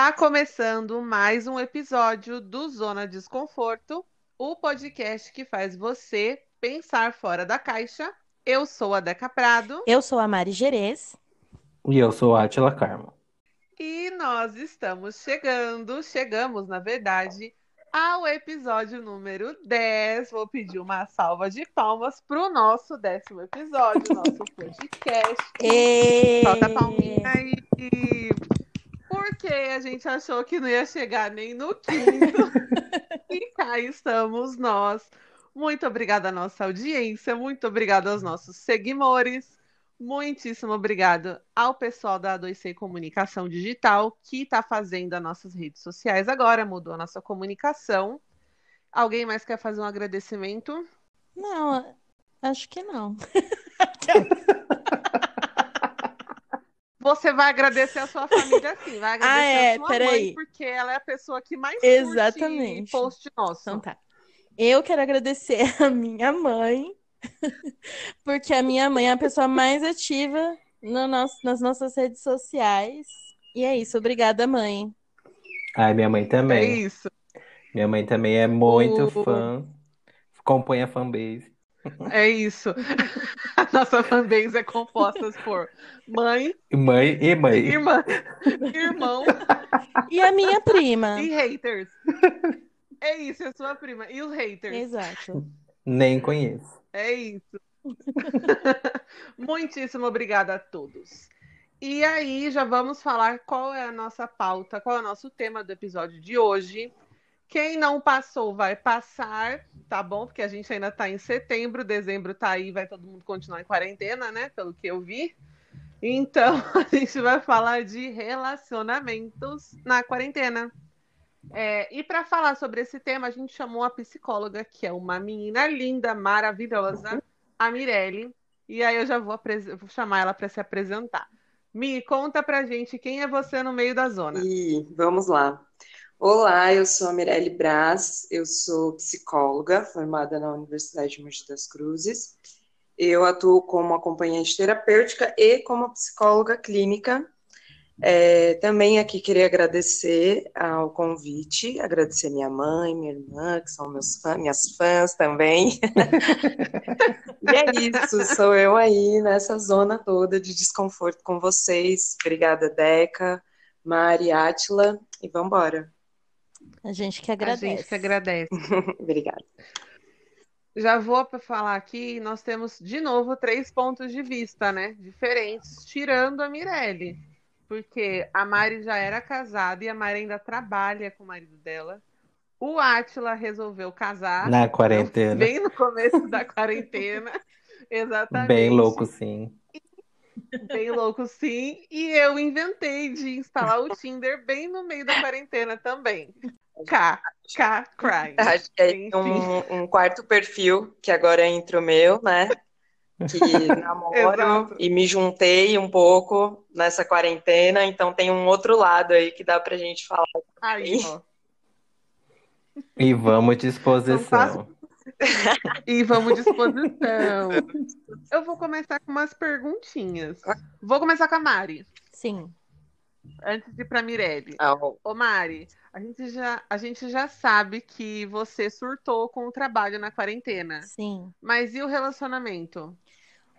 Está começando mais um episódio do Zona Desconforto, o podcast que faz você pensar fora da caixa. Eu sou a Deca Prado. Eu sou a Mari Gerês. E eu sou a Atila Carmo. E nós estamos chegando, chegamos, na verdade, ao episódio número 10. Vou pedir uma salva de palmas para o nosso décimo episódio, nosso podcast. Solta a palminha aí. Porque a gente achou que não ia chegar nem no quinto. e cá estamos nós. Muito obrigada à nossa audiência, muito obrigada aos nossos seguidores. Muitíssimo obrigado ao pessoal da A2C Comunicação Digital, que está fazendo as nossas redes sociais agora, mudou a nossa comunicação. Alguém mais quer fazer um agradecimento? Não, acho que não. Você vai agradecer a sua família sim, vai agradecer Ah, é, a sua peraí. mãe, porque ela é a pessoa que mais Exatamente. curte post nosso. Então tá. Eu quero agradecer a minha mãe, porque a minha mãe é a pessoa mais ativa no nosso, nas nossas redes sociais. E é isso, obrigada, mãe. Ai, minha mãe É também. isso. Minha mãe também é muito O- fã. Compõe a fanbase. É isso. A nossa fanbase é composta por mãe, Mãe e mãe. irmã, irmão E a minha prima. e haters. É isso, é sua prima. E os haters. Exato. Nem conheço. É isso. Muitíssimo obrigada a todos. E aí, já vamos falar qual é a nossa pauta, qual é o nosso tema do episódio de hoje. Quem não passou vai passar, tá bom? Porque a gente ainda tá em setembro, dezembro tá aí, vai todo mundo continuar em quarentena, né? Pelo que eu vi. Então, a gente vai falar de relacionamentos na quarentena. É, e para falar sobre esse tema, a gente chamou a psicóloga, que é uma menina linda, maravilhosa, a Mirelle. E aí eu já vou, vou chamar ela para se apresentar. Mi, conta pra gente quem é você no meio da zona. E vamos lá. Olá, eu sou a Mirelle Braz, eu sou psicóloga formada na Universidade de Mogi das Cruzes. Eu atuo como acompanhante terapêutica e como psicóloga clínica. É, também aqui queria agradecer ao convite, agradecer minha mãe, minha irmã, que são meus fãs, minhas fãs também. E é isso, sou eu aí nessa zona toda de desconforto com vocês. Obrigada, Deca, Mari, Átila, e vambora. A gente que A agradece. gente que agradece. Obrigada. Já vou para falar aqui, nós temos de novo três pontos de vista, né? Diferentes, tirando a Mirelle. Porque a Mari já era casada e a Mari ainda trabalha com o marido dela. O Átila resolveu casar. Na quarentena. Bem no começo da quarentena. Exatamente. Bem louco, sim. Bem louco, sim. E eu inventei de instalar o Tinder bem no meio da quarentena também. K. K. Crying. Acho que é um, um quarto perfil, que agora entra o meu, né? Que namoro e me juntei um pouco nessa quarentena, então tem um outro lado aí que dá pra gente falar. Aí, ó. E vamos de Então, exposição. E vamos de exposição. Eu vou começar com umas perguntinhas. Vou começar com a Mari, Sim. Antes de ir pra Mirelle. Ah, ó, Ô Mari, a gente já, a gente já sabe que você surtou com o trabalho na quarentena. Sim. Mas e o relacionamento?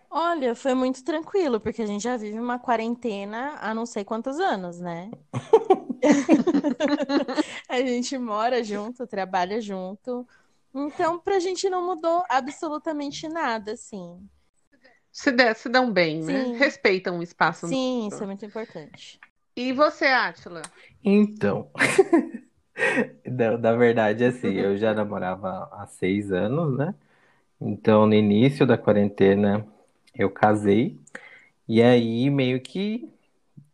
Olha, foi muito tranquilo, porque a gente já vive uma quarentena há não sei quantos anos, né? A gente mora junto, trabalha junto. Então, pra gente não mudou absolutamente nada, assim. Se, der, se dão bem, né? Sim. Respeitam o espaço. Sim, isso é muito importante. E você, Átila? Então, da verdade, assim, eu já namorava há seis anos, né? Então, no início da quarentena, eu casei. E aí, meio que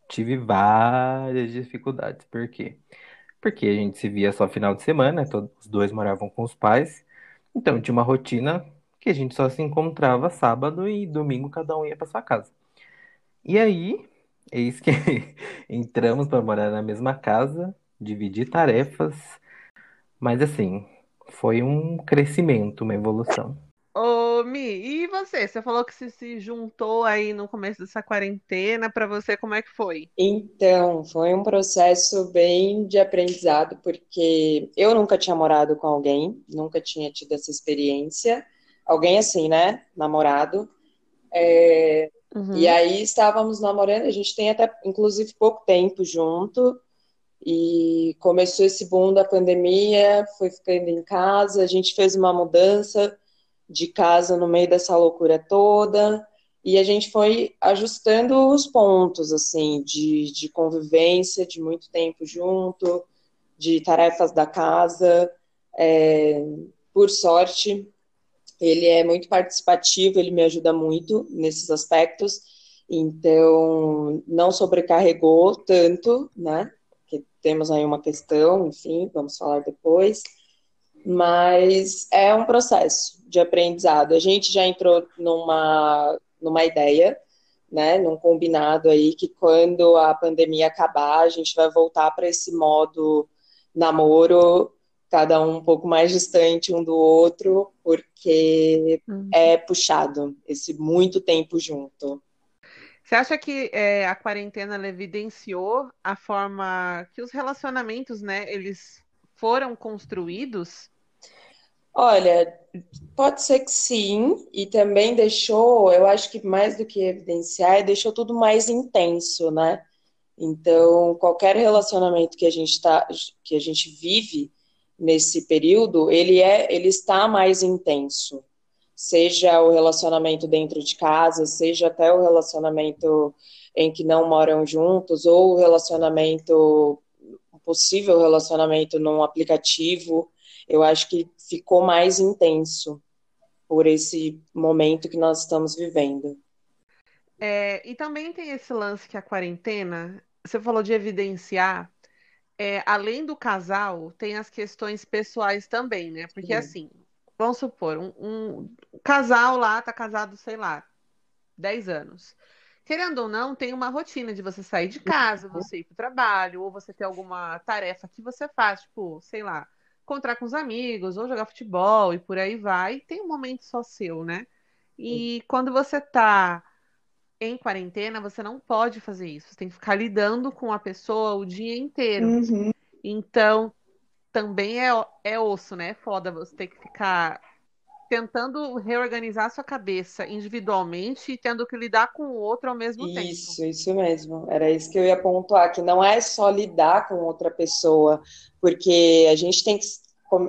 tive várias dificuldades. Por quê? Porque a gente se via só final de semana, todos os dois moravam com os pais. Então, tinha uma rotina que a gente só se encontrava sábado e domingo, cada um ia para sua casa. E aí, eis que entramos para morar na mesma casa, dividir tarefas, mas assim, foi um crescimento, uma evolução. Ô, Mi, e você? Você falou que você se juntou aí no começo dessa quarentena. Para você, como é que foi? Então, foi um processo bem de aprendizado, porque eu nunca tinha morado com alguém, nunca tinha tido essa experiência. Alguém assim, né? Namorado. É, uhum. E aí estávamos namorando, a gente tem até, inclusive, pouco tempo junto. E começou esse boom da pandemia, foi ficando em casa, a gente fez uma mudança de casa no meio dessa loucura toda, e a gente foi ajustando os pontos, assim, de, de convivência, de muito tempo junto, de tarefas da casa. É, por sorte, ele é muito participativo, ele me ajuda muito nesses aspectos, então não sobrecarregou tanto, né? Que temos aí uma questão, enfim, vamos falar depois mas é um processo de aprendizado. A gente já entrou numa, numa ideia, né, num combinado aí que quando a pandemia acabar, a gente vai voltar para esse modo namoro, cada um um pouco mais distante um do outro, porque uhum. é puxado esse muito tempo junto. Você acha que é, a quarentena evidenciou a forma que os relacionamentos, né, eles foram construídos Olha, pode ser que sim, e também deixou, eu acho que mais do que evidenciar, deixou tudo mais intenso, né? Então, qualquer relacionamento que a gente tá, que a gente vive nesse período, ele é, ele está mais intenso. Seja o relacionamento dentro de casa, seja até o relacionamento em que não moram juntos, ou o relacionamento, possível relacionamento num aplicativo eu acho que ficou mais intenso por esse momento que nós estamos vivendo. É, e também tem esse lance que a quarentena, você falou de evidenciar, é, além do casal, tem as questões pessoais também, né? Porque Sim. assim, vamos supor, um, um, casal lá tá casado, sei lá, 10 anos. Querendo ou não, tem uma rotina de você sair de casa, você ir pro trabalho, ou você ter alguma tarefa que você faz, tipo, sei lá, encontrar com os amigos, ou jogar futebol e por aí vai. Tem um momento só seu, né? E quando você tá em quarentena, você não pode fazer isso. Você tem que ficar lidando com a pessoa o dia inteiro. Uhum. Então, também é, é osso, né? É foda você ter que ficar tentando reorganizar sua cabeça individualmente e tendo que lidar com o outro ao mesmo isso, tempo. Isso, isso mesmo. Era isso que eu ia pontuar, que não é só lidar com outra pessoa, porque a gente tem que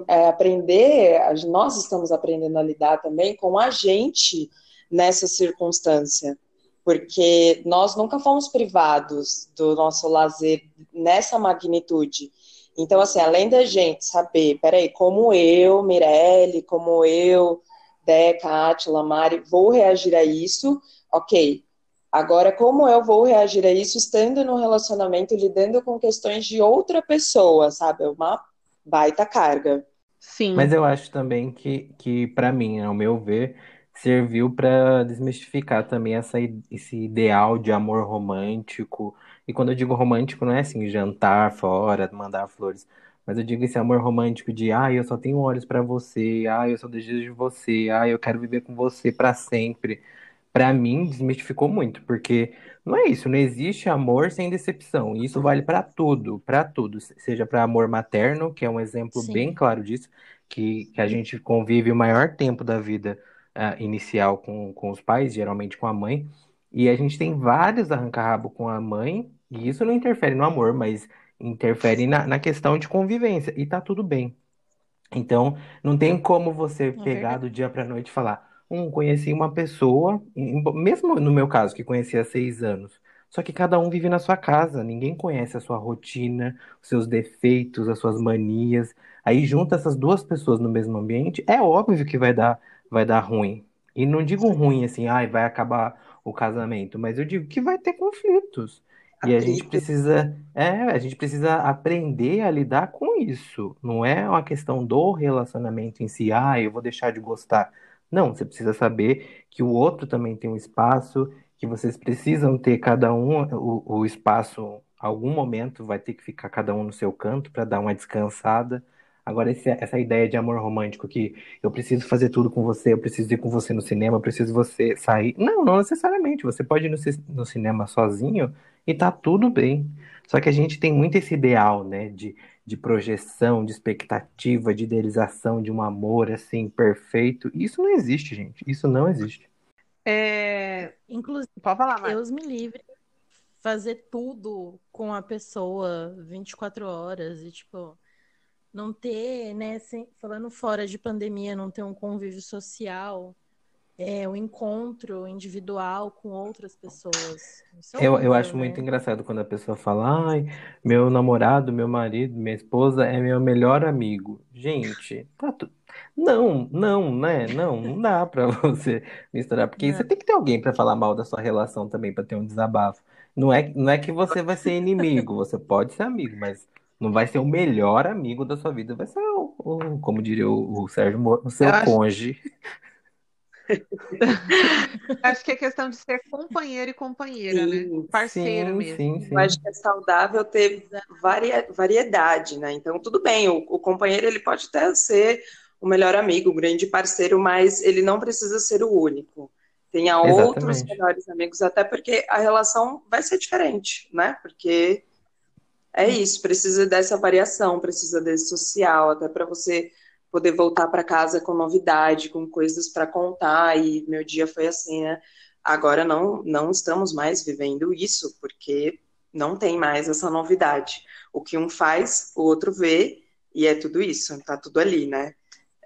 é, aprender, nós estamos aprendendo a lidar também com a gente nessa circunstância, porque nós nunca fomos privados do nosso lazer nessa magnitude. Então, assim, além da gente saber, peraí, como eu, Mirelle, como eu, Deca, Atila, Mari, vou reagir a isso, ok. Agora, como eu vou reagir a isso estando no relacionamento, lidando com questões de outra pessoa, sabe? É uma baita carga. Sim. Mas eu acho também que, que para mim, ao meu ver, serviu para desmistificar também essa, esse ideal de amor romântico. E quando eu digo romântico, não é assim, jantar fora, mandar flores. Mas eu digo esse amor romântico de, ah, eu só tenho olhos para você, ah, eu só desejo você, ah, eu quero viver com você para sempre. Para mim, desmistificou muito, porque não é isso, não existe amor sem decepção. E isso vale para tudo, para tudo. Seja para amor materno, que é um exemplo Sim. bem claro disso, que, que a gente convive o maior tempo da vida uh, inicial com, com os pais, geralmente com a mãe, e a gente tem vários arranca-rabo com a mãe, e isso não interfere no amor, mas interfere na, na questão de convivência, e tá tudo bem. Então, não tem como você é pegar do dia para noite e falar, um, conheci uma pessoa, mesmo no meu caso, que conheci há seis anos, só que cada um vive na sua casa, ninguém conhece a sua rotina, os seus defeitos, as suas manias. Aí junta essas duas pessoas no mesmo ambiente, é óbvio que vai dar, vai dar ruim. E não digo ruim assim, ai, vai acabar o casamento, mas eu digo que vai ter conflitos. E a gente precisa, é, a gente precisa aprender a lidar com isso. Não é uma questão do relacionamento em si, ah, eu vou deixar de gostar. Não, você precisa saber que o outro também tem um espaço, que vocês precisam ter cada um o, o espaço, algum momento vai ter que ficar cada um no seu canto para dar uma descansada. Agora, esse, essa ideia de amor romântico que eu preciso fazer tudo com você, eu preciso ir com você no cinema, eu preciso você sair. Não, não necessariamente. Você pode ir no, no cinema sozinho e tá tudo bem. Só que a gente tem muito esse ideal, né, de, de projeção, de expectativa, de idealização de um amor assim perfeito. Isso não existe, gente. Isso não existe. É... Inclusive, pode falar, mais. Deus me livre fazer tudo com a pessoa 24 horas e tipo não ter, né, falando fora de pandemia, não ter um convívio social é, o encontro individual com outras pessoas. É eu, eu acho né? muito engraçado quando a pessoa fala, ai, meu namorado, meu marido, minha esposa é meu melhor amigo. Gente, tá tudo. Não, não, né? Não, não dá pra você misturar, porque você tem que ter alguém para falar mal da sua relação também, para ter um desabafo. Não é, não é que você vai ser inimigo, você pode ser amigo, mas não vai ser o melhor amigo da sua vida, vai ser o, o como diria o, o Sérgio Moro, o seu cônjuge. Acho que é questão de ser companheiro e companheira, né? sim, né? Parceiro sim, mesmo. Sim, sim. Eu acho que é saudável ter varia, variedade, né? Então, tudo bem, o, o, companheiro ele pode até ser o melhor amigo, o grande parceiro, mas ele não precisa ser o único. Tenha Exatamente. outros melhores amigos, até porque a relação vai ser diferente, né? Porque é isso, precisa dessa variação, precisa desse social, até para você poder voltar para casa com novidade, com coisas para contar, e meu dia foi assim, né? Agora não, não estamos mais vivendo isso, porque não tem mais essa novidade. O que um faz, o outro vê, e é tudo isso, tá tudo ali, né?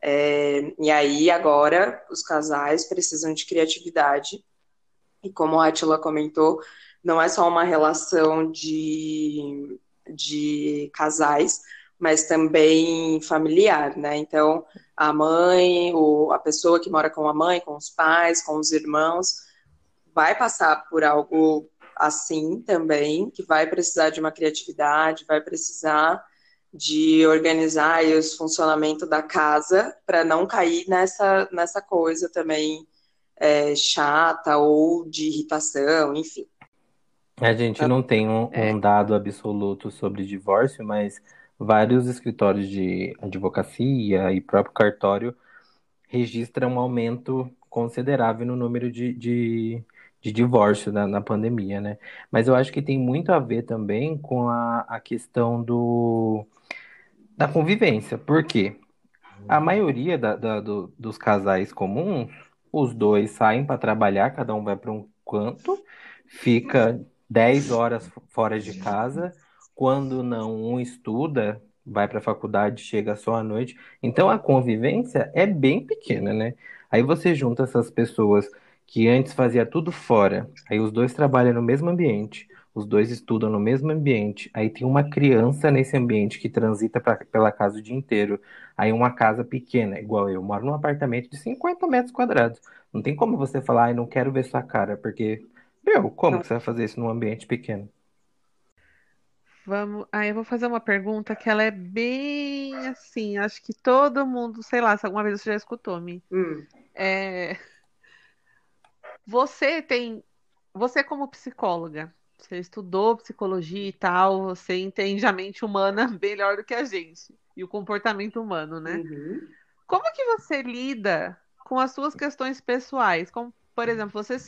É, e aí, agora, os casais precisam de criatividade, e como a Atila comentou, não é só uma relação de, de casais, mas também familiar, né? Então, a mãe, ou a pessoa que mora com a mãe, com os pais, com os irmãos, vai passar por algo assim também, que vai precisar de uma criatividade, vai precisar de organizar o funcionamento da casa para não cair nessa, nessa coisa também é, chata ou de irritação, enfim. A gente não tem um, um dado absoluto sobre divórcio, mas vários escritórios de advocacia e próprio cartório registram um aumento considerável no número de, de, de divórcio na, na, pandemia, né? Mas eu acho que tem muito a ver também com a, a questão do, da convivência. Por quê? A maioria da, da, do, dos casais comuns, os dois saem para trabalhar, cada um vai para um canto, fica 10 horas fora de casa quando não um estuda, vai para a faculdade, chega só à noite. Então a convivência é bem pequena, né? Aí você junta essas pessoas que antes fazia tudo fora, aí os dois trabalham no mesmo ambiente, os dois estudam no mesmo ambiente, aí tem uma criança nesse ambiente que transita pra, pela casa o dia inteiro. Aí uma casa pequena, igual eu, moro num apartamento de 50 metros quadrados. Não tem como você falar, ai, não quero ver sua cara, porque, meu, como que você vai fazer isso num ambiente pequeno? Vamos. Aí eu vou fazer uma pergunta que ela é bem assim. Acho que todo mundo, sei lá, se alguma vez você já escutou me. Hum. É... Você tem. Você, como psicóloga, você estudou psicologia e tal, você entende a mente humana melhor do que a gente. E o comportamento humano, né? Uhum. Como que você lida com as suas questões pessoais? Como, por exemplo, você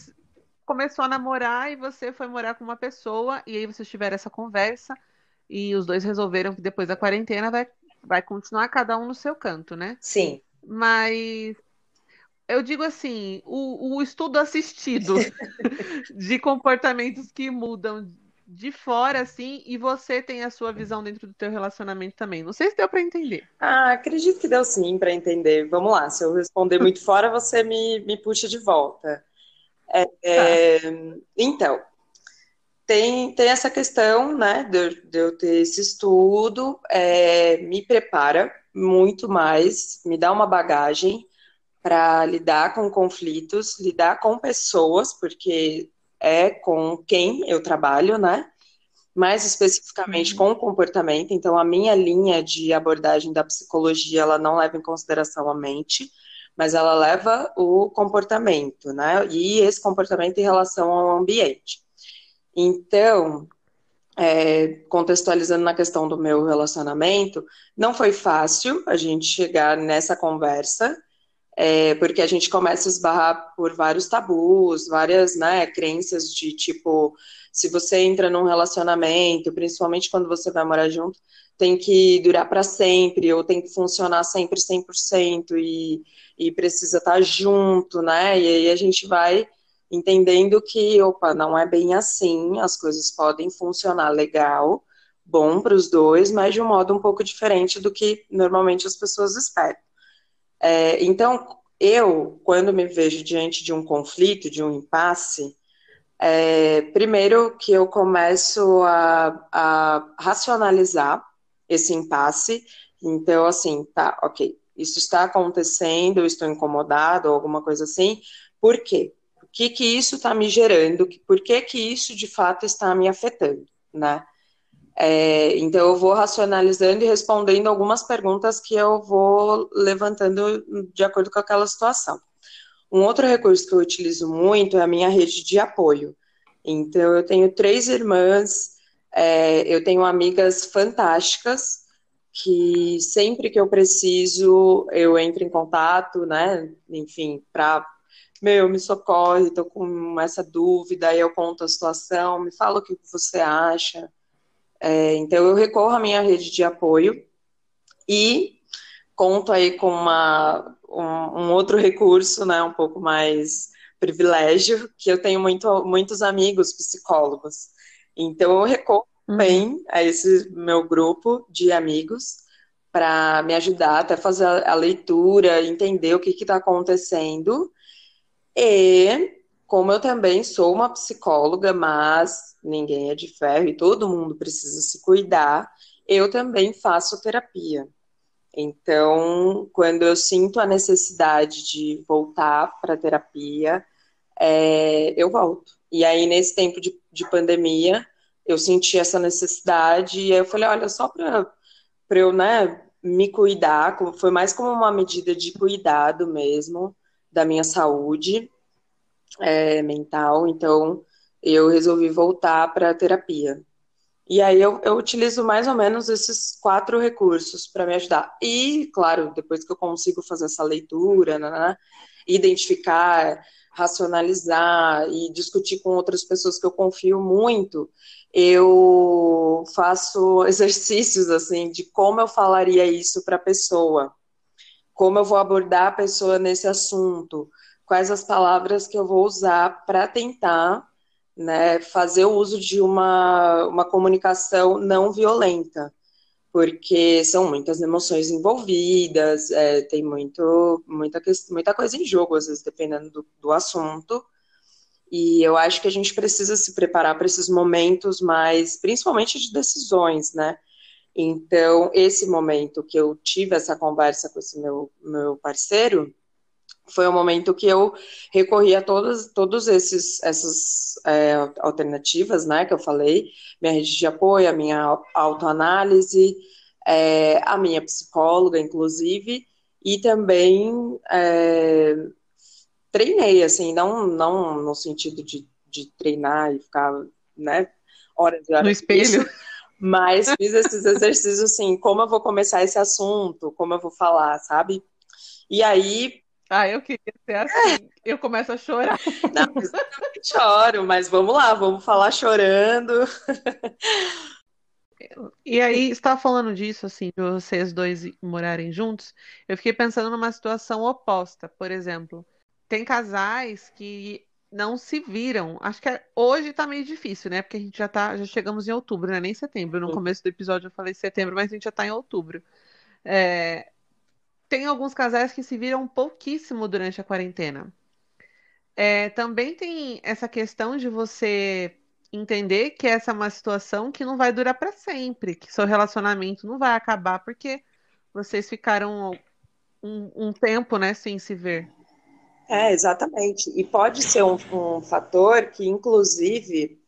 começou a namorar e você foi morar com uma pessoa, e aí vocês tiveram essa conversa, e os dois resolveram que depois da quarentena vai, vai continuar cada um no seu canto, né? Sim. Mas eu digo assim, o, o estudo assistido de comportamentos que mudam de fora, assim, e você tem a sua visão dentro do teu relacionamento também. Não sei se deu para entender. Ah, acredito que deu sim para entender. Vamos lá, se eu responder muito fora, você me, me puxa de volta. É, é, então, tem, tem essa questão, né, de, de eu ter esse estudo, é, me prepara muito mais, me dá uma bagagem para lidar com conflitos, lidar com pessoas, porque é com quem eu trabalho, né? Mais especificamente uhum. com o comportamento. Então, a minha linha de abordagem da psicologia, ela não leva em consideração a mente, mas ela leva o comportamento, né? E esse comportamento em relação ao ambiente. Então, é, contextualizando na questão do meu relacionamento, não foi fácil a gente chegar nessa conversa, é, porque a gente começa a esbarrar por vários tabus, várias né, crenças de tipo, se você entra num relacionamento, principalmente quando você vai morar junto, tem que durar para sempre, ou tem que funcionar sempre 100%, e, e precisa estar tá junto, né? E aí a gente vai entendendo que, opa, não é bem assim, as coisas podem funcionar legal, bom para os dois, mas de um modo um pouco diferente do que normalmente as pessoas esperam. É, então, eu, quando me vejo diante de um conflito, de um impasse, é, primeiro que eu começo a, a racionalizar esse impasse. Então, assim, tá, ok, isso está acontecendo, eu estou incomodado, ou alguma coisa assim. Por quê? O que que isso está me gerando? Por que que isso, de fato, está me afetando, né? É, então, eu vou racionalizando e respondendo algumas perguntas que eu vou levantando de acordo com aquela situação. Um outro recurso que eu utilizo muito é a minha rede de apoio. Então, eu tenho três irmãs, é, eu tenho amigas fantásticas que sempre que eu preciso eu entro em contato, né? Enfim, para meu, me socorre, estou com essa dúvida, aí eu conto a situação, me fala o que você acha. É, então, eu recorro à minha rede de apoio e conto aí com uma, um, um, outro recurso, né, um pouco mais privilégio, que eu tenho muito, muitos amigos psicólogos. Então, eu recorro uhum. bem a esse meu grupo de amigos para me ajudar até fazer a, leitura, entender o que está acontecendo. E como eu também sou uma psicóloga, mas ninguém é de ferro e todo mundo precisa se cuidar, eu também faço terapia. Então, quando eu sinto a necessidade de voltar para a terapia, é, eu volto. E aí, nesse tempo de, de, pandemia, eu senti essa necessidade e aí eu falei, olha, só para eu né, me cuidar, foi mais como uma medida de cuidado mesmo da minha saúde é, mental, então eu resolvi voltar para a terapia. E aí eu, eu, utilizo mais ou menos esses quatro recursos para me ajudar. E, claro, depois que eu consigo fazer essa leitura, né, identificar, racionalizar e discutir com outras pessoas que eu confio muito, eu faço exercícios assim de como eu falaria isso para a pessoa, como eu vou abordar a pessoa nesse assunto, quais as palavras que eu vou usar para tentar né, fazer o uso de uma, uma comunicação não violenta, porque são muitas emoções envolvidas, é, tem muito, muita, muita coisa em jogo, às vezes, dependendo do, do assunto. E eu acho que a gente precisa se preparar para esses momentos mais, principalmente de decisões, né? Então, esse momento que eu tive essa conversa com esse meu, meu parceiro, foi o momento que eu recorri a todas, todos esses essas é, alternativas, né, que eu falei, minha rede de apoio, a minha autoanálise, é, a minha psicóloga, inclusive, e também é, treinei, assim, não, não no sentido de, de treinar e ficar, né, horas e horas. No espelho. Isso, mas fiz esses exercícios, assim, como eu vou começar esse assunto, como eu vou falar, sabe? E aí, ah, eu queria ser assim. Eu começo a chorar. Não, eu choro, mas vamos lá, vamos falar chorando. E aí, está falando disso, assim, de vocês dois morarem juntos, eu fiquei pensando numa situação oposta. Por exemplo, tem casais que não se viram. Acho que é, hoje tá meio difícil, né? Porque a gente já tá, já chegamos em outubro, né? Nem setembro. No começo do episódio eu falei setembro, mas a gente já tá em outubro. É, tem alguns casais que se viram pouquíssimo durante a quarentena. É, também tem essa questão de você entender que essa é uma situação que não vai durar para sempre, que seu relacionamento não vai acabar porque vocês ficaram um, um tempo, né, sem se ver. É, exatamente. E pode ser um, um fator que, inclusive,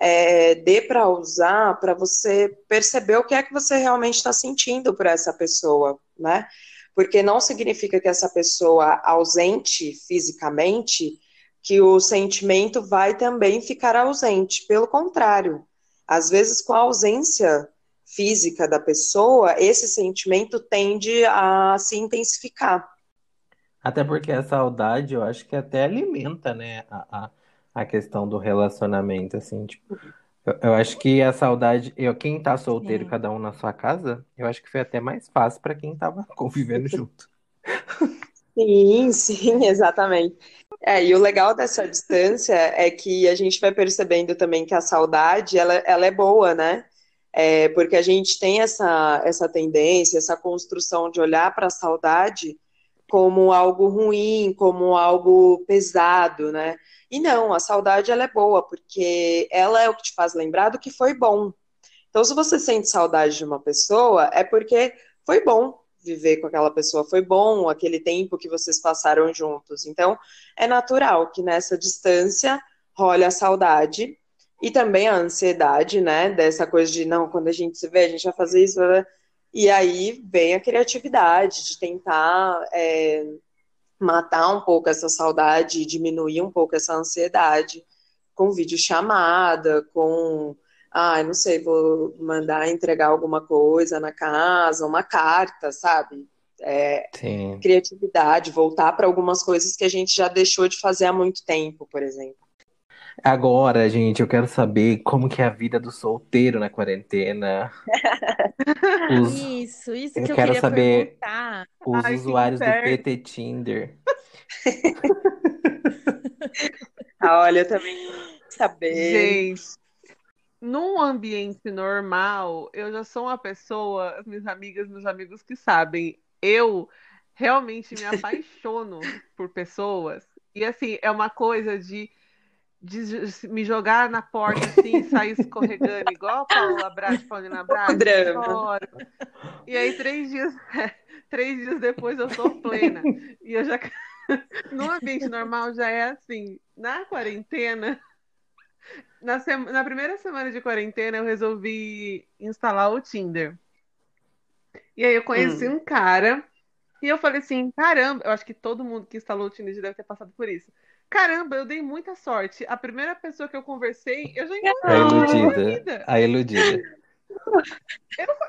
é, dê para usar para você perceber o que é que você realmente está sentindo por essa pessoa, né? Porque não significa que essa pessoa ausente fisicamente, que o sentimento vai também ficar ausente. Pelo contrário, Às vezes, com a ausência física da pessoa, esse sentimento tende a se intensificar. Até porque a saudade, eu acho que até alimenta, né, a, a, a questão do relacionamento, assim, tipo, eu, eu acho que a saudade, eu, quem tá solteiro, Sim. cada um na sua casa, eu acho que foi até mais fácil para quem tava convivendo junto. Sim, sim, exatamente. É, e o legal dessa distância é que a gente vai percebendo também que a saudade, ela, ela é boa, né? É, porque a gente tem essa, essa tendência, essa construção de olhar para a saudade como algo ruim, como algo pesado, né? E não, a saudade ela é boa, porque ela é o que te faz lembrar do que foi bom. Então, se você sente saudade de uma pessoa, é porque foi bom viver com aquela pessoa, foi bom aquele tempo que vocês passaram juntos. Então, é natural que nessa distância role a saudade e também a ansiedade, né? Dessa coisa de, não, quando a gente se vê, a gente vai fazer isso. né? E aí vem a criatividade de tentar é, matar um pouco essa saudade, diminuir um pouco essa ansiedade com videochamada, com, ah, não sei, vou mandar entregar alguma coisa na casa, uma carta, sabe? É, criatividade, voltar para algumas coisas que a gente já deixou de fazer há muito tempo, por exemplo. Agora, gente, eu quero saber como que é a vida do solteiro na quarentena. Os, Isso, isso Eu que eu quero queria saber- perguntar. os Ai, usuários do. PT Tinder. Ah, olha, eu também quero saber. Gente, num ambiente normal, eu já sou uma pessoa, as minhas amigas, meus amigos que sabem, eu realmente me apaixono por pessoas. E assim, é uma coisa de, de me jogar na porta assim, e sair escorregando, igual a Paula Brat, Paulina choro. E aí, três dias, três dias depois, eu sou plena. E eu já. No ambiente normal já é assim. Na quarentena, na, sema- na primeira semana de quarentena, eu resolvi instalar o Tinder. E aí eu conheci um cara e eu falei assim: caramba, eu acho que todo mundo que instalou o Tinder deve ter passado por isso. Caramba, eu dei muita sorte. A primeira pessoa que eu conversei, eu já encontrei A iludida. A iludida.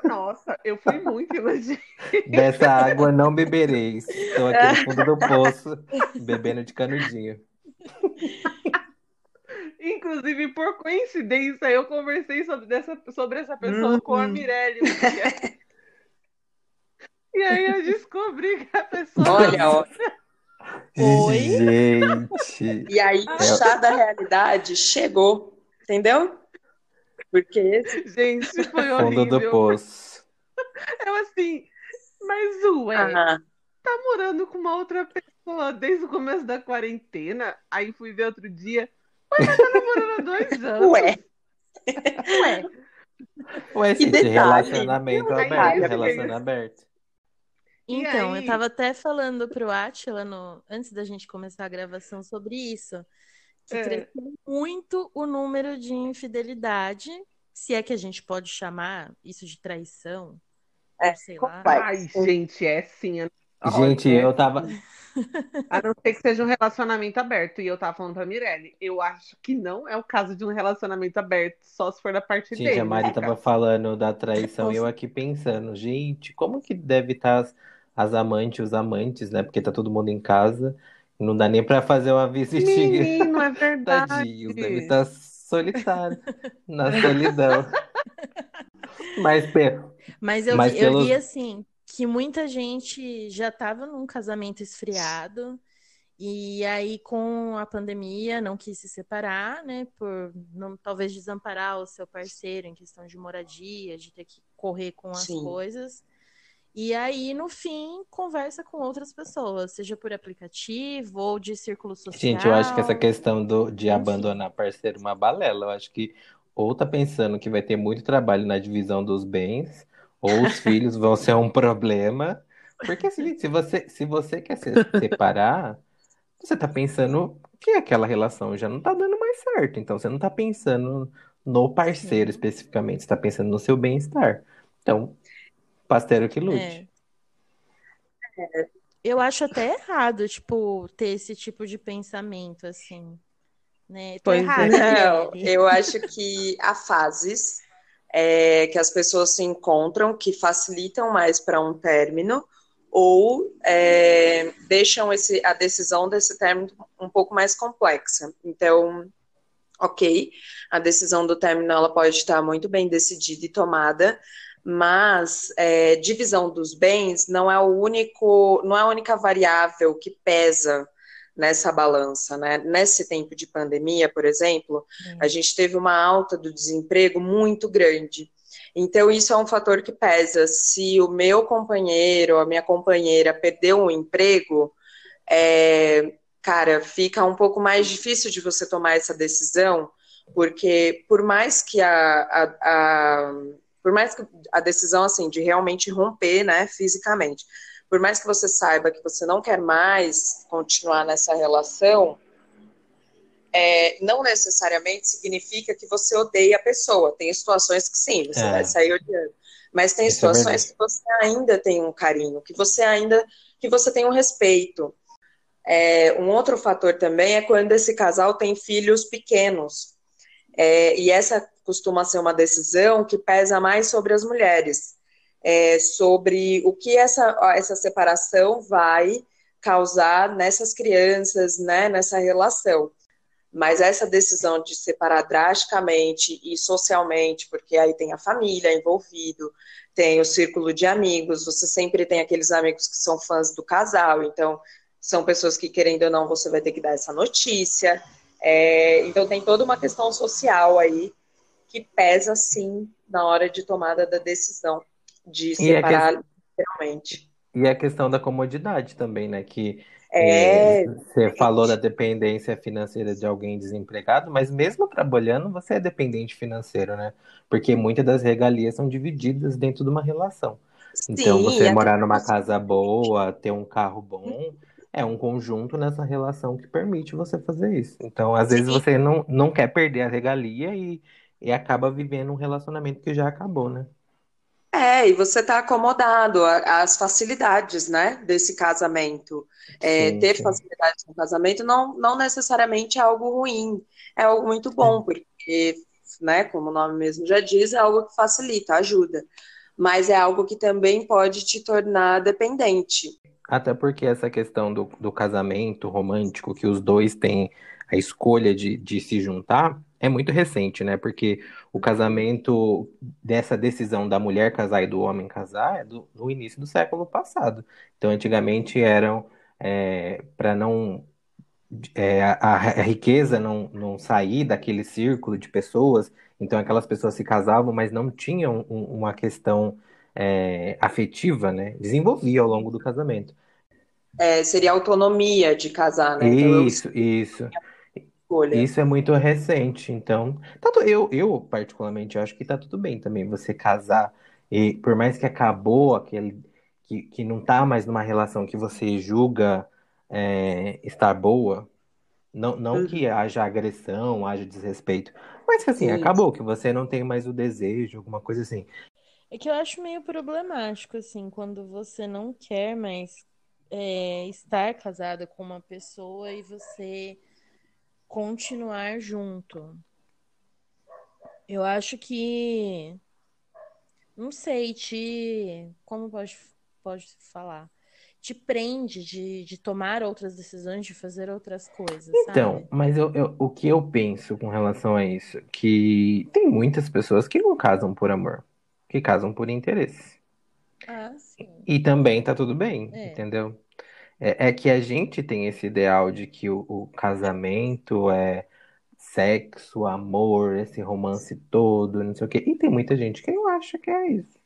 Nossa, eu fui muito iludida. Dessa água não bebereis. Estou aqui no fundo do poço, bebendo de canudinho. Inclusive, por coincidência, eu conversei sobre, dessa, sobre essa pessoa com a Uhum. Mirelle. um. E aí eu descobri que a pessoa. Olha, ó. Oi? Gente. E aí o chá da realidade chegou, entendeu? Porque Gente, foi Fundo do horrível. poço. Eu assim, mas ué, ah, tá morando com uma outra pessoa desde o começo da quarentena. Aí fui ver outro dia. Mas tá namorando há dois anos. ué, Ué. Ué, gente, detalhe. relacionamento aberto, relacionamento aberto. Então, aí? eu tava até falando pro Átila no, antes da gente começar a gravação sobre isso, que É. cresceu muito o número de infidelidade, se é que a gente pode chamar isso de traição, É, sei lá. Ai, gente, é sim. Gente, Olha, eu tava. A não ser que seja um relacionamento aberto. E eu tava falando pra Mirelle, eu acho que não é o caso de um relacionamento aberto, só se for da parte Gente, dele. a Mari no tava falando da traição e eu aqui pensando, gente, como que deve estar as, as amantes, os amantes, né? Porque tá todo mundo em casa, não dá nem pra fazer uma visitinha. Menino, é verdade. Tadinhos, deve estar solitário, na solidão. Mas, Pê, Mas eu Mas vi, eu pelos- vi assim que muita gente já estava num casamento esfriado e aí com a pandemia não quis se separar, né, por não talvez desamparar o seu parceiro em questão de moradia, de ter que correr com as Sim. coisas. E aí no fim conversa com outras pessoas, seja por aplicativo ou de círculo social. gente, eu acho que essa questão do, de Enfim. abandonar parceiro é uma balela. Eu acho que ou tá pensando que vai ter muito trabalho na divisão dos bens, ou os filhos vão ser um problema. Porque, assim, se você, se você quer se separar, você tá pensando que aquela relação já não tá dando mais certo. Então, você não tá pensando no parceiro Sim. especificamente, você tá pensando no seu bem-estar. Então, parceiro que lute. É. Eu acho até errado, tipo, ter esse tipo de pensamento, assim. Né? Tô Pois é. errada, Não, Mirelle? eu acho que há fases é, que as pessoas se encontram que facilitam mais para um término ou é, deixam esse, a decisão desse término um pouco mais complexa. Então, ok, a decisão do término ela pode estar muito bem decidida e tomada, mas é, divisão dos bens não é o único, não é a única variável que pesa nessa balança, né? Nesse tempo de pandemia, por exemplo, Hum. a gente teve uma alta do desemprego muito grande. Então, isso é um fator que pesa. Se o meu companheiro, a minha companheira perdeu um emprego, é, cara, fica um pouco mais difícil de você tomar essa decisão, porque por mais que a, a, a- por mais que a decisão assim de realmente romper, né, fisicamente, por mais que você saiba que você não quer mais continuar nessa relação, é, não necessariamente significa que você odeia a pessoa. Tem situações que sim, você É. vai sair odiando. Mas tem Isso é situações verdade. que você ainda tem um carinho, que você ainda que você tem um respeito. É, um outro fator também é quando esse casal tem filhos pequenos. É, e essa costuma ser uma decisão que pesa mais sobre as mulheres, é, sobre o que essa, essa separação vai causar nessas crianças, né, nessa relação. Mas essa decisão de separar drasticamente e socialmente, porque aí tem a família envolvido, tem o círculo de amigos, você sempre tem aqueles amigos que são fãs do casal, então são pessoas que, querendo ou não, você vai ter que dar essa notícia. É, então tem toda uma questão social aí que pesa sim na hora de tomada da decisão de E a separar literalmente. E a questão da comodidade também, né? Que É, é, você falou da dependência financeira de alguém desempregado, mas mesmo trabalhando, você é dependente financeiro, né? Porque muitas das regalias são divididas dentro de uma relação. Então, sim, você até morar numa você- casa boa, ter um carro bom, é um conjunto nessa relação que permite você fazer isso. Então, às vezes, você não, não quer perder a regalia e, e acaba vivendo um relacionamento que já acabou, né? É, e você está acomodado às facilidades, né, desse casamento. É, Sim, ter sim. facilidades no casamento não, não necessariamente é algo ruim, é algo muito bom, porque, né, como o nome mesmo já diz, é algo que facilita, ajuda. Mas é algo que também pode te tornar dependente. Até porque essa questão do, do casamento romântico, que os dois têm a escolha de, de se juntar, é muito recente, né? Porque o casamento, dessa decisão da mulher casar e do homem casar, é do, do início do século passado. Então, antigamente eram para não. é, a, a riqueza não, não sair daquele círculo de pessoas, então aquelas pessoas se casavam, mas não tinham um- uma questão é, afetiva, né? Desenvolvia ao longo do casamento. É, seria a autonomia de casar, né? Então eu Isso, isso. escolho. Isso é muito recente, então. Tanto eu, eu particularmente acho que tá tudo bem também você casar e por mais que acabou aquele que, que não tá mais numa relação que você julga é, estar boa, não, não Uhum. que haja agressão, haja desrespeito, mas que assim, Sim. acabou, que você não tem mais o desejo, alguma coisa assim. É que eu acho meio problemático, assim, quando você não quer mais é, estar casada com uma pessoa e você continuar junto. Eu acho que, não sei, te, como pode, pode falar? Te prende de, de tomar outras decisões, de fazer outras coisas, Então, sabe? mas eu, eu- o que eu penso com relação a isso, que tem muitas pessoas que não casam por amor, que casam por interesse. Ah, sim. E também tá tudo bem, É. entendeu? É, é que a gente tem esse ideal de que o, o casamento é sexo, amor, esse romance todo, não sei o quê. E tem muita gente que não acha que é isso.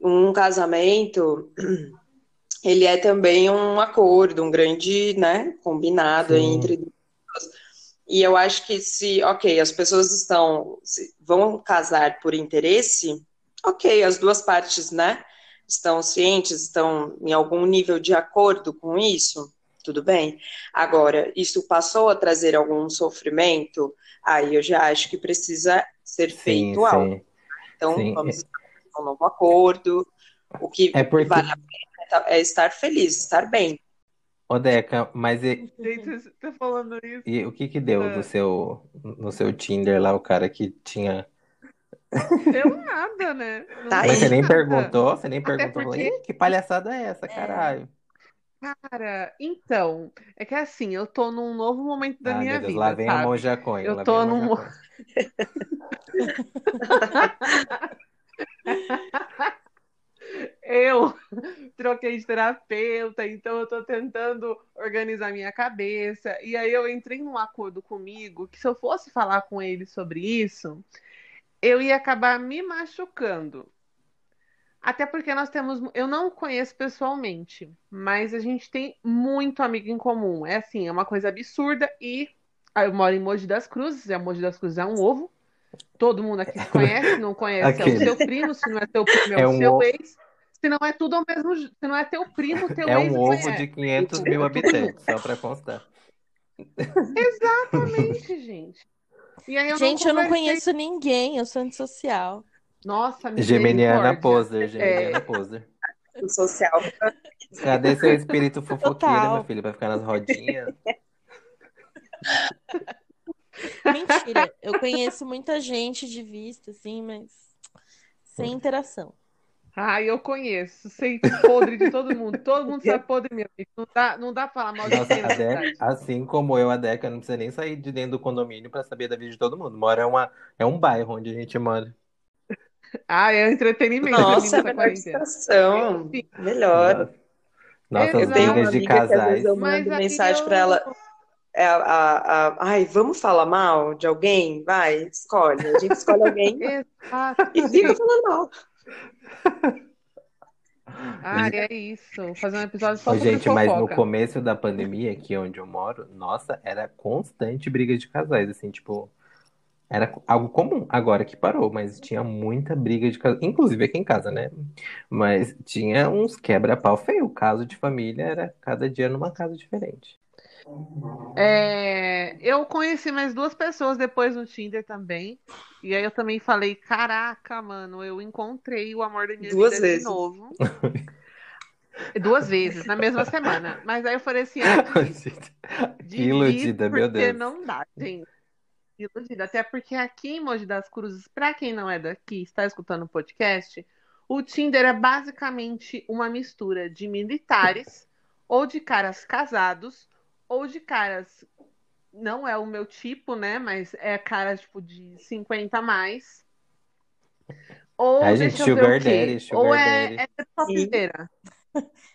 um casamento, ele é também um acordo, um grande, né, combinado Sim. entre duas pessoas. E eu acho que se, ok, as pessoas estão, se- vão casar por interesse, ok, as duas partes, né, estão cientes, estão em algum nível de acordo com isso, tudo bem. Agora, isso passou a trazer algum sofrimento, aí eu já acho que precisa ser Sim, feito algo. sim. Então, Sim. vamos fazer um novo acordo. O que É porque vale a pena é estar feliz, estar bem. Ô, Deca, mas e, Gente, tá falando isso. e o que que deu É. no seu, no seu Tinder lá, o cara que tinha... Deu nada, né? Não Tá Mas você nem nada. perguntou? Você nem Até perguntou? Porque- "Ih, que palhaçada é essa, caralho? Cara, então, é que assim, eu tô num novo momento da Ah, minha Deus, vida, lá vem a sabe? Monja Coin, Eu tô a num. Eu troquei de terapeuta, então eu tô tentando organizar minha cabeça. E aí eu entrei num acordo comigo que se eu fosse falar com ele sobre isso, eu ia acabar me machucando. Até porque nós temos, eu não conheço pessoalmente, mas a gente tem muito amigo em comum. É assim, é uma coisa absurda e ah, eu moro em Mogi das Cruzes, e a Mogi das Cruzes é um ovo. Todo mundo aqui se conhece, não conhece é o seu primo, se não é teu primo é, É o um seu ovo. ex. Se não é tudo ao mesmo, se não é teu primo, teu É ex um ovo conhece. de 500 mil habitantes, só pra constar. Exatamente, gente. E aí eu Gente, eu não conheço ninguém, eu sou antissocial. Nossa, Geminiana poser, geminiana poser. O social. Cadê seu espírito fofoqueiro, Total. meu filho? Vai ficar nas rodinhas? Mentira, eu conheço muita gente de vista, assim, mas sem interação. Ai, eu conheço. Sei podre de todo mundo. Todo mundo sabe podre mesmo. Não dá, não dá pra falar mal de Nossa, ninguém na Deca, assim como eu, a Deca não precisa nem sair de dentro do condomínio pra saber da vida de todo mundo. Mora uma, é um bairro onde a gente mora. Ah, é entretenimento Nossa, melhor distração. Melhor. Nossas Eu tenho Tem uma brigas de que casais. vezes eu Mas mando aí mensagem eu- pra ela. É a, a, a- ai, vamos falar mal de alguém? Vai, escolhe. A gente escolhe alguém Exato. e fica falando mal. Ai, é isso. Fazer um episódio só Ô, sobre gente, mas no começo da pandemia, aqui onde eu moro, nossa, era constante briga de casais, assim, tipo, era algo comum, agora que parou, mas tinha muita briga de casais, inclusive aqui em casa, né? Mas tinha uns quebra-pau feio, caso de família era cada dia numa casa diferente. É, eu conheci mais duas pessoas depois no Tinder também. E aí eu também falei, caraca, mano, eu encontrei o amor da minha Duas vida de vezes. novo. Duas vezes, na mesma semana. Mas aí eu falei assim, ah, iludida, meu porque Deus. não dá, gente. Iludida. Até porque aqui em Mogi das Cruzes, pra quem não é daqui, está escutando o podcast, o Tinder é basicamente uma mistura de militares ou de caras casados ou de caras não é o meu tipo, né, mas é cara tipo de 50 a mais. Ou Ai, gente, deixa eu ver sugar o quê? daddy, sugar ou é, daddy. é.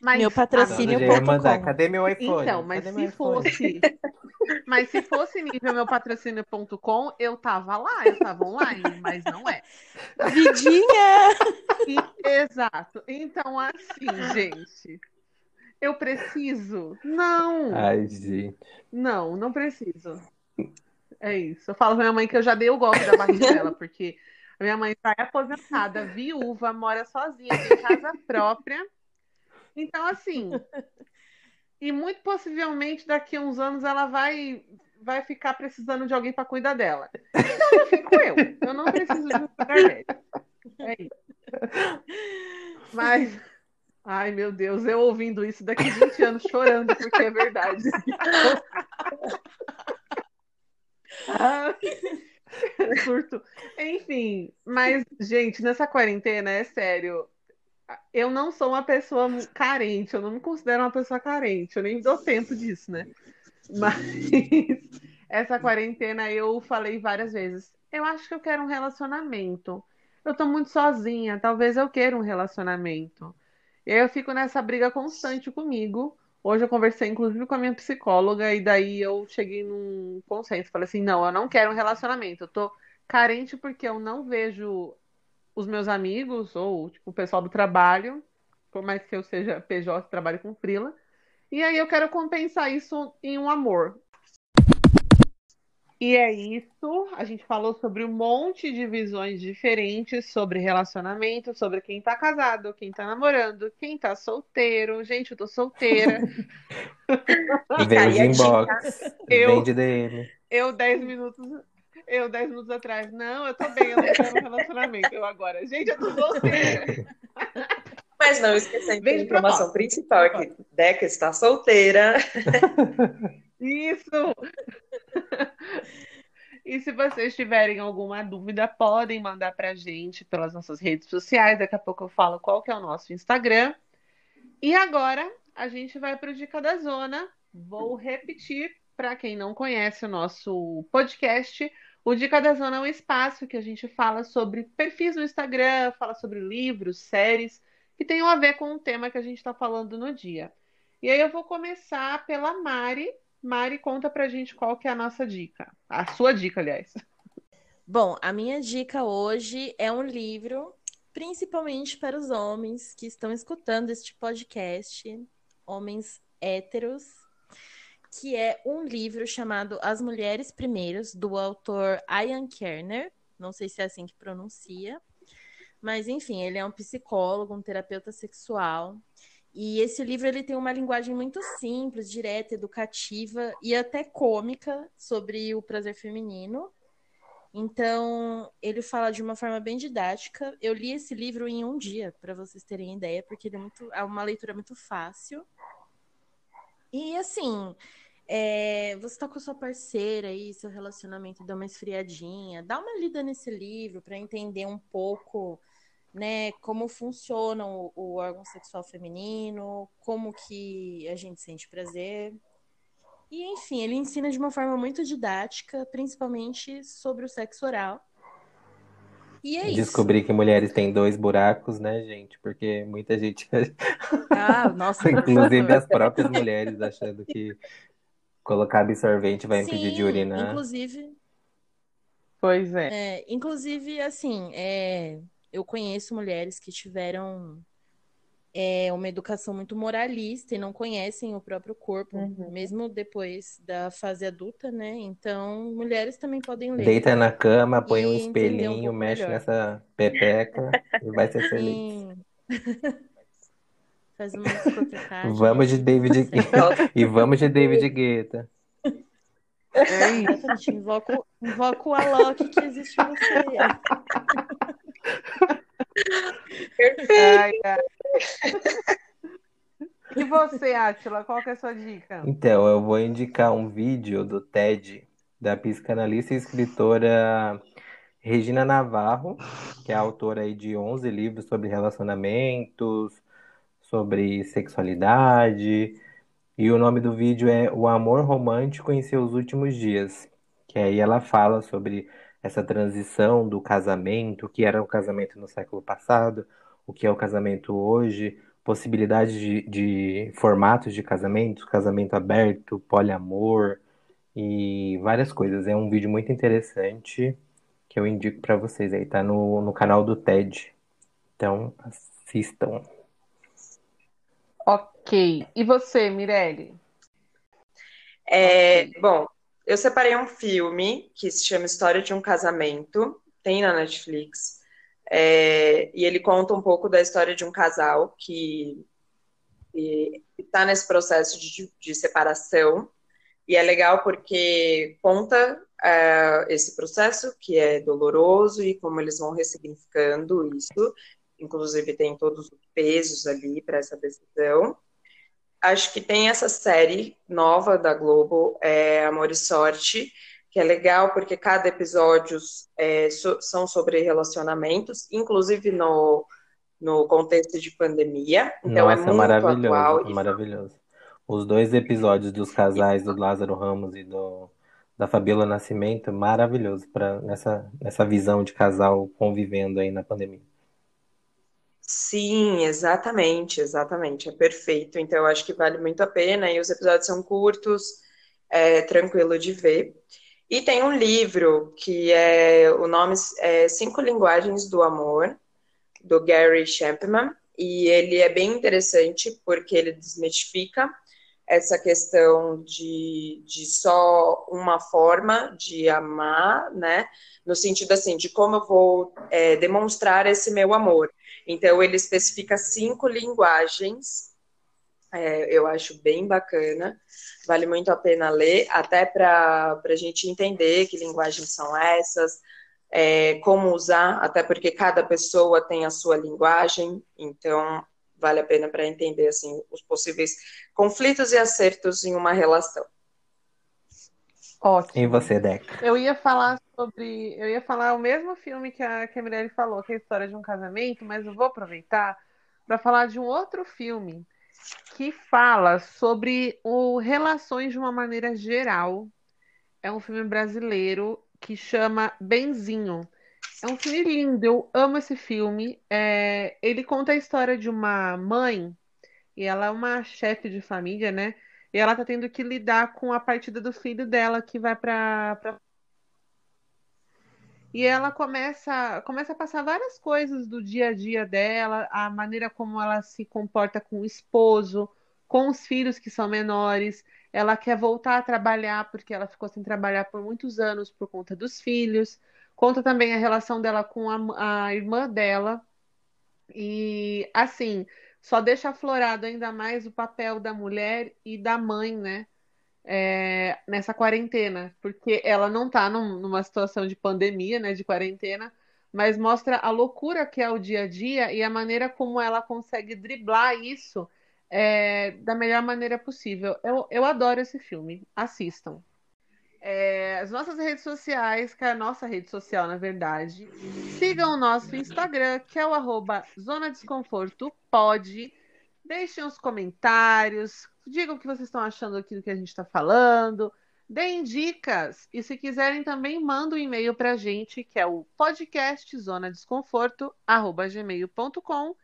Mas Meu patrocínio ia mandar, cadê meu iPhone? então, mas Cadê se fosse. Mas se fosse nível meu patrocínio.com, eu tava lá, eu tava online, mas não é. Vidinha! E- exato. Então, assim, gente, eu preciso? Não, Ai, gente. não, não preciso. É isso. Eu falo pra minha mãe que eu já dei o golpe da barriga dela, porque a minha mãe tá aposentada, viúva, mora sozinha, tem casa própria. Então, assim, e muito possivelmente daqui a uns anos ela vai vai ficar precisando de alguém para cuidar dela. Então eu fico eu. Eu não preciso de um sugar daddy. É isso. Mas, ai meu Deus, eu ouvindo isso daqui 20 anos chorando porque é verdade. Surto. Enfim, mas gente, nessa quarentena é sério. Eu não sou uma pessoa carente, eu não me considero uma pessoa carente, eu nem dou tempo disso, né? Mas essa quarentena eu falei várias vezes. Eu acho que eu quero um relacionamento. Eu tô muito sozinha, talvez eu queira um relacionamento. E aí eu fico nessa briga constante comigo. Hoje eu conversei, inclusive, com a minha psicóloga, e daí eu cheguei num consenso. Falei assim: não, eu não quero um relacionamento. Eu tô carente porque eu não vejo os meus amigos ou tipo, o pessoal do trabalho, por mais que eu seja PJ, trabalho com frila. E aí eu quero compensar isso em um amor. E é isso. A gente falou sobre um monte de visões diferentes sobre relacionamento, sobre quem tá casado, quem tá namorando, quem tá solteiro. Gente, eu tô solteira. Vende aí a inbox, Eu- vende DM. Eu, 10 minutos. Eu, 10 minutos atrás. Não, eu tô bem, eu não quero um relacionamento. Eu agora. Gente, eu tô solteira. Mas não esquecendo que a informação principal é que Deca está solteira. Isso! E se vocês tiverem alguma dúvida, podem mandar para a gente pelas nossas redes sociais. Daqui a pouco eu falo qual que é o nosso Instagram. E agora a gente vai para o Dica da Zona. Vou repetir para quem não conhece o nosso podcast. O Dica da Zona é um espaço que a gente fala sobre perfis no Instagram, fala sobre livros, séries que tenham a ver com o tema que a gente está falando no dia. E aí eu vou começar pela Mari. Mari, conta pra gente qual que é a nossa dica. A sua dica, aliás. Bom, a minha dica hoje é um livro, principalmente para os homens que estão escutando este podcast, homens héteros, que é um livro chamado As Mulheres Primeiras, do autor Ian Kerner. Não sei se é assim que pronuncia. Mas, enfim, ele é um psicólogo, um terapeuta sexual. E esse livro ele tem uma linguagem muito simples, direta, educativa e até cômica sobre o prazer feminino. Então, ele fala de uma forma bem didática. Eu li esse livro em um dia, para vocês terem ideia, porque ele é, muito, é uma leitura muito fácil. E assim, é, você está com a sua parceira aí, seu relacionamento dá uma esfriadinha, dá uma lida nesse livro para entender um pouco né, como funciona o, o, órgão sexual feminino, como que a gente sente prazer. E, enfim, ele ensina de uma forma muito didática, principalmente sobre o sexo oral. E é Descobri isso. que mulheres têm dois buracos, né, gente? Porque muita gente. Ah, nossa. Inclusive as próprias mulheres achando que colocar absorvente vai Sim, impedir de urinar. Inclusive. Pois é. é inclusive, assim, é, eu conheço mulheres que tiveram é, uma educação muito moralista e não conhecem o próprio corpo, uhum. mesmo depois da fase adulta, né? Então, mulheres também podem ler. Deita na cama, põe um espelhinho, um mexe melhor. nessa pepeca e vai ser feliz. Faz uma. Vamos de David Guetta. e vamos de David Guetta. É isso. Invoco, invoco o Alok que existe em você. Perfeito. Ai, E você, Atila, qual que é a sua dica? Então, eu vou indicar um vídeo do TED da psicanalista e escritora Regina Navarro, que é autora aí de 11 livros sobre relacionamentos, sobre sexualidade, e o nome do vídeo é O Amor Romântico em Seus Últimos Dias, que aí ela fala sobre essa transição do casamento, o que era o casamento no século passado, o que é o casamento hoje, possibilidades de, de formatos de casamento, casamento aberto, poliamor e várias coisas. É um vídeo muito interessante que eu indico para vocês aí, tá no, no canal do TED. Então, assistam. Ok. E você, Mirelle? É, bom, eu separei um filme que se chama História de um Casamento, tem na Netflix, é, e ele conta um pouco da história de um casal que está nesse processo de, de, separação, e é legal porque conta é, esse processo que é doloroso e como eles vão ressignificando isso, inclusive tem todos os pesos ali para essa decisão acho que tem essa série nova da Globo, é Amor e Sorte, que é legal porque cada episódio é, so, são sobre relacionamentos, inclusive no, no contexto de pandemia. Então é Nossa, é muito maravilhoso, atual. Maravilhoso. Os dois episódios dos casais do Lázaro Ramos e do, da Fabiola Nascimento, maravilhoso para nessa, nessa visão de casal convivendo aí na pandemia. Sim, exatamente, exatamente. É perfeito. Então, eu acho que vale muito a pena. E os episódios são curtos, é tranquilo de ver. E tem um livro que é o nome é Cinco Linguagens do Amor, do Gary Chapman. E ele é bem interessante porque ele desmitifica essa questão de, de só uma forma de amar, né? No sentido assim, de como eu vou é, demonstrar esse meu amor. Então, ele especifica cinco linguagens, é, eu acho bem bacana, vale muito a pena ler, até para a gente entender que linguagens são essas, é, como usar, até porque cada pessoa tem a sua linguagem, então vale a pena para entender assim os possíveis conflitos e acertos em uma relação. Ótimo. E você, Deca? Eu ia falar sobre. Eu ia falar o mesmo filme que a, que a Mirelle falou, que é a história de um casamento, mas eu vou aproveitar para falar de um outro filme que fala sobre o relações de uma maneira geral. É um filme brasileiro que chama Benzinho. É um filme lindo, eu amo esse filme. É, ele conta a história de uma mãe, e ela é uma chefe de família, né? E ela tá tendo que lidar com a partida do filho dela que vai para. E ela começa, começa a passar várias coisas do dia a dia dela, a maneira como ela se comporta com o esposo, com os filhos que são menores. Ela quer voltar a trabalhar porque ela ficou sem trabalhar por muitos anos por conta dos filhos. Conta também a relação dela com a, a irmã dela. E assim, só deixa aflorado ainda mais o papel da mulher e da mãe, né? É, nessa quarentena, porque ela não está num, numa situação de pandemia, né, de quarentena, mas mostra a loucura que é o dia a dia e a maneira como ela consegue driblar isso é, da melhor maneira possível. Eu, eu adoro esse filme, assistam. É, as nossas redes sociais, que é a nossa rede social, na verdade. Sigam o nosso Instagram, que é o arroba Zona Desconforto Pode. Deixem os comentários, digam o que vocês estão achando aqui do que a gente está falando, deem dicas. E se quiserem também, manda um e-mail para a gente, que é o podcast Zona gmail.com.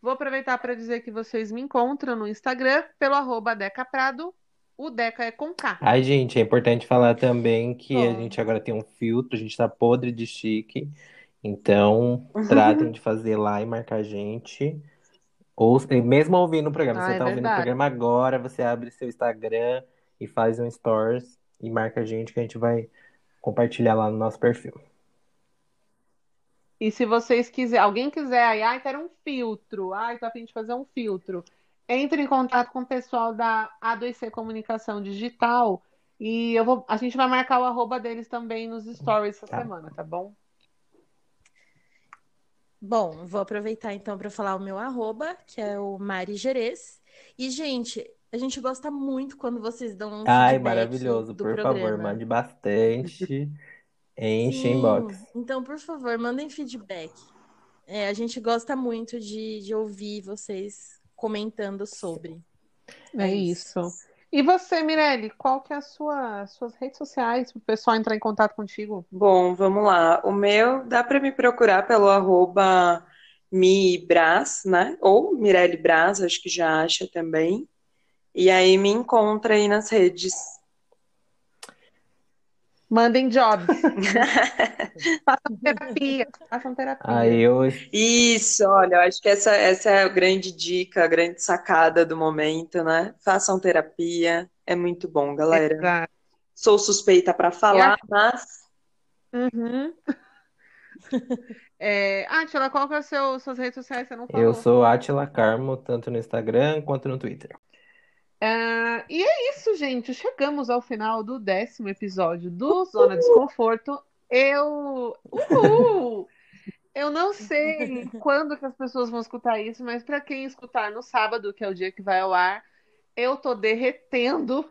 Vou aproveitar para dizer que vocês me encontram no Instagram pelo arroba Deca Prado o Deca é com K. Ai, gente, é importante falar também que a Bom. gente agora tem um filtro, a gente tá podre de chique. Então, tratem de fazer lá e marcar a gente. Ou mesmo ouvindo o programa, Ah, você é tá ouvindo o verdade. programa agora, você abre seu Instagram e faz um stories e marca a gente que a gente vai compartilhar lá no nosso perfil. E se vocês quiserem, alguém quiser, aí, ai, quero um filtro, ai, tô a fim de fazer um filtro. Entre em contato com o pessoal da A2C Comunicação Digital e eu vou, a gente vai marcar o arroba deles também nos stories essa Tá. semana, tá bom? Bom, vou aproveitar então para falar o meu arroba, que é o Mari Gerês. E, gente, a gente gosta muito quando vocês dão um Ai, maravilhoso. do Por favor, programa. mande bastante. Enche Sim, inbox. então, por favor, mandem feedback. É, a gente gosta muito de, de ouvir vocês comentando sobre. É isso. E você, Mirelle, qual que é a sua, suas redes sociais para o pessoal entrar em contato contigo? Bom, vamos lá. O meu dá para me procurar pelo arroba mibras, né? Ou Mirelle Braz, acho que já acha também. E aí me encontra aí nas redes. Mandem jobs. Façam terapia. Façam terapia. Aí eu Isso, olha, eu acho que essa, essa é a grande dica, a grande sacada do momento, né? Façam terapia, é muito bom, galera. Exato. Sou suspeita para falar, mas Uhum. É, Átila, qual que é o seu, suas redes sociais? Você não falou. Eu sou Atila Carmo, tanto no Instagram quanto no Twitter. É, e é isso, gente. Chegamos ao final do décimo episódio do Zona Desconforto. Eu. Uhul! Eu não sei quando que as pessoas vão escutar isso, mas para quem escutar no sábado, que é o dia que vai ao ar, eu tô derretendo.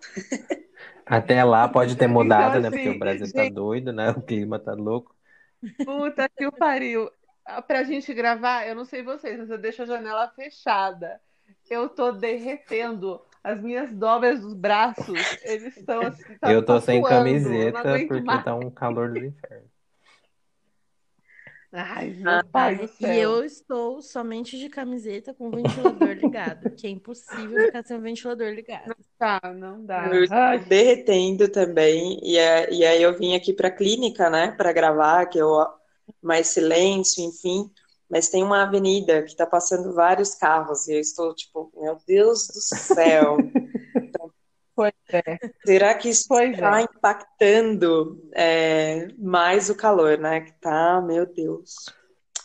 Até lá pode ter mudado, né? assim, Porque o Brasil tá gente- doido, né? O clima tá louco. Puta que o pariu. Pra gente gravar, eu não sei vocês, mas eu deixo a janela fechada. Eu tô derretendo. As minhas dobras dos braços, eles estão assim. tá- Eu tô tá sem suando, não camiseta porque mais. tá um calor do inferno. Ai, meu Ah, pai do E céu. eu estou somente de camiseta com o ventilador ligado, que é impossível ficar sem o ventilador ligado. Tá, não dá. eu estou Ai, derretendo também. E, é- e aí eu vim aqui para a clínica, né, para gravar, que eu mais silêncio, enfim. Mas tem uma avenida que está passando vários carros e eu estou tipo, meu Deus do céu, pois é. será que isso Pois está é. impactando é, mais o calor, né? Que tá, meu Deus.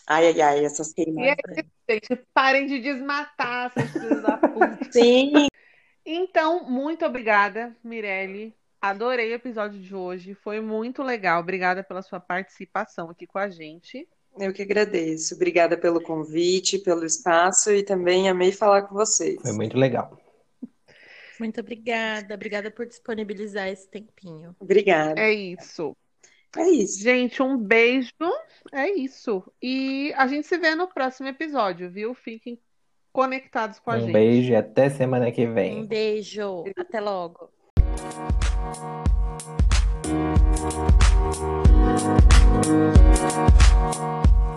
Ai, ai, ai, essas E queimadas. é isso, gente. Parem de desmatar, seus filhos da puta. Sim, Então, muito obrigada, Mirelle. Adorei o episódio de hoje. Foi muito legal. Obrigada pela sua participação aqui com a gente. Eu que agradeço. Obrigada pelo convite, pelo espaço e também amei falar com vocês. Foi muito legal. Muito obrigada. Obrigada por disponibilizar esse tempinho. Obrigada. É isso. É isso. Gente, um beijo. É isso. E a gente se vê no próximo episódio, viu? Fiquem conectados com a Um gente. beijo e até semana que vem. Um beijo. Até logo. Thank you.